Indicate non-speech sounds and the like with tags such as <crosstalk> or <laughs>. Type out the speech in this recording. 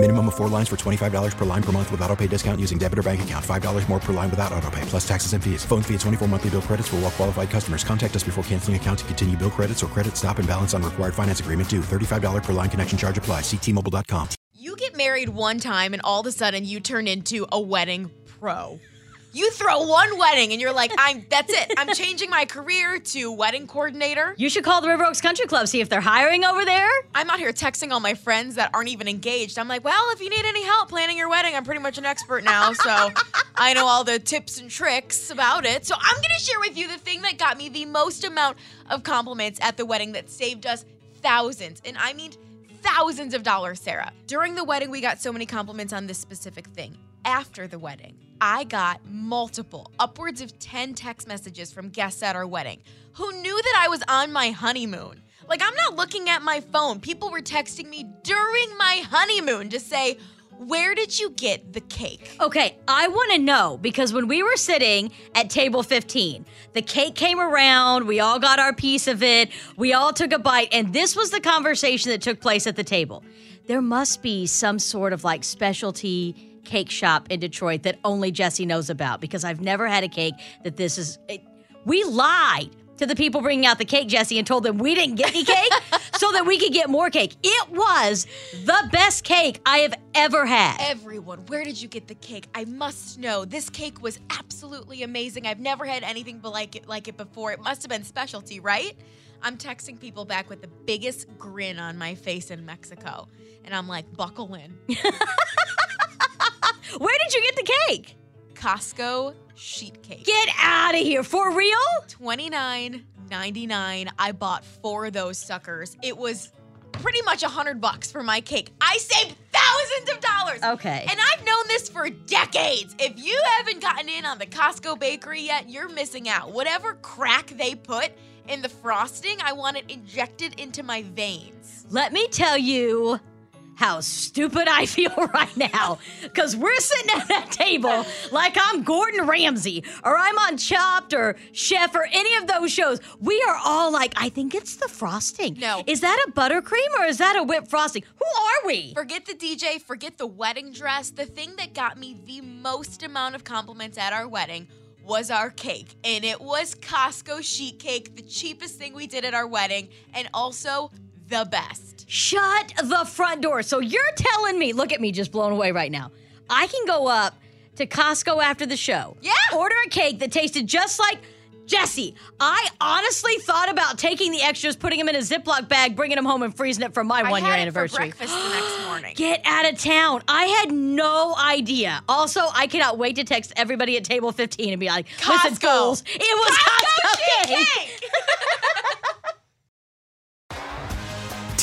Minimum of four lines for $25 per line per month with auto pay discount using debit or bank account. $5 more per line without auto pay, plus taxes and fees. Phone fee at 24 monthly bill credits for all well qualified customers. Contact us before canceling account to continue bill credits or credit stop and balance on required finance agreement due. $35 per line connection charge apply. Ctmobile.com. You get married one time and all of a sudden you turn into a wedding pro. You throw one wedding and you're like, I'm that's it. I'm changing my career to wedding coordinator. You should call the River Oaks Country Club, see if they're hiring over there. I'm out here texting all my friends that aren't even engaged. I'm like, well, if you need any help planning your wedding, I'm pretty much an expert now. So <laughs> I know all the tips and tricks about it. So I'm gonna share with you the thing that got me the most amount of compliments at the wedding that saved us thousands. And I mean thousands of dollars, Sarah. During the wedding, we got so many compliments on this specific thing. After the wedding, I got multiple, upwards of 10 text messages from guests at our wedding who knew that I was on my honeymoon. Like, I'm not looking at my phone. People were texting me during my honeymoon to say, where did you get the cake? Okay, I want to know because when we were sitting at table 15, the cake came around, we all got our piece of it, we all took a bite, and this was the conversation that took place at the table. There must be some sort of like specialty cake shop in Detroit that only Jessie knows about because I've never had a cake that this is. It, we lied to the people bringing out the cake, Jessie, and told them we didn't get any cake <laughs> so that we could get more cake. It was the best cake I have ever had. Everyone, where did you get the cake? I must know. This cake was absolutely amazing. I've never had anything but like it like it before. It must have been specialty, right? I'm texting people back with the biggest grin on my face in Mexico. And I'm like, buckle in. <laughs> cake? Costco sheet cake. Get out of here. For real? $29.99. I bought four of those suckers. It was pretty much a hundred bucks for my cake. I saved thousands of dollars. Okay. And I've known this for decades. If you haven't gotten in on the Costco bakery yet, you're missing out. Whatever crack they put in the frosting, I want it injected into my veins. Let me tell you how stupid I <laughs> feel right now. Because we're sitting at that table like I'm Gordon Ramsay or I'm on Chopped or Chef or any of those shows. We are all like, I think it's the frosting. No. Is that a buttercream or is that a whipped frosting? Who are we? Forget the DJ, forget the wedding dress. The thing that got me the most amount of compliments at our wedding was our cake. And it was Costco sheet cake, the cheapest thing we did at our wedding, and also the best. Shut the front door. So you're telling me, look at me just blown away right now. I can go up to Costco after the show. Yeah. Order a cake that tasted just like Jessie. I honestly thought about taking the extras, putting them in a Ziploc bag, bringing them home, and freezing it for my I one year anniversary. breakfast the next <gasps> morning. Get out of town. I had no idea. Also, I cannot wait to text everybody at table 15 and be like, listen, Costco. fools, it was Costco, sheet cake.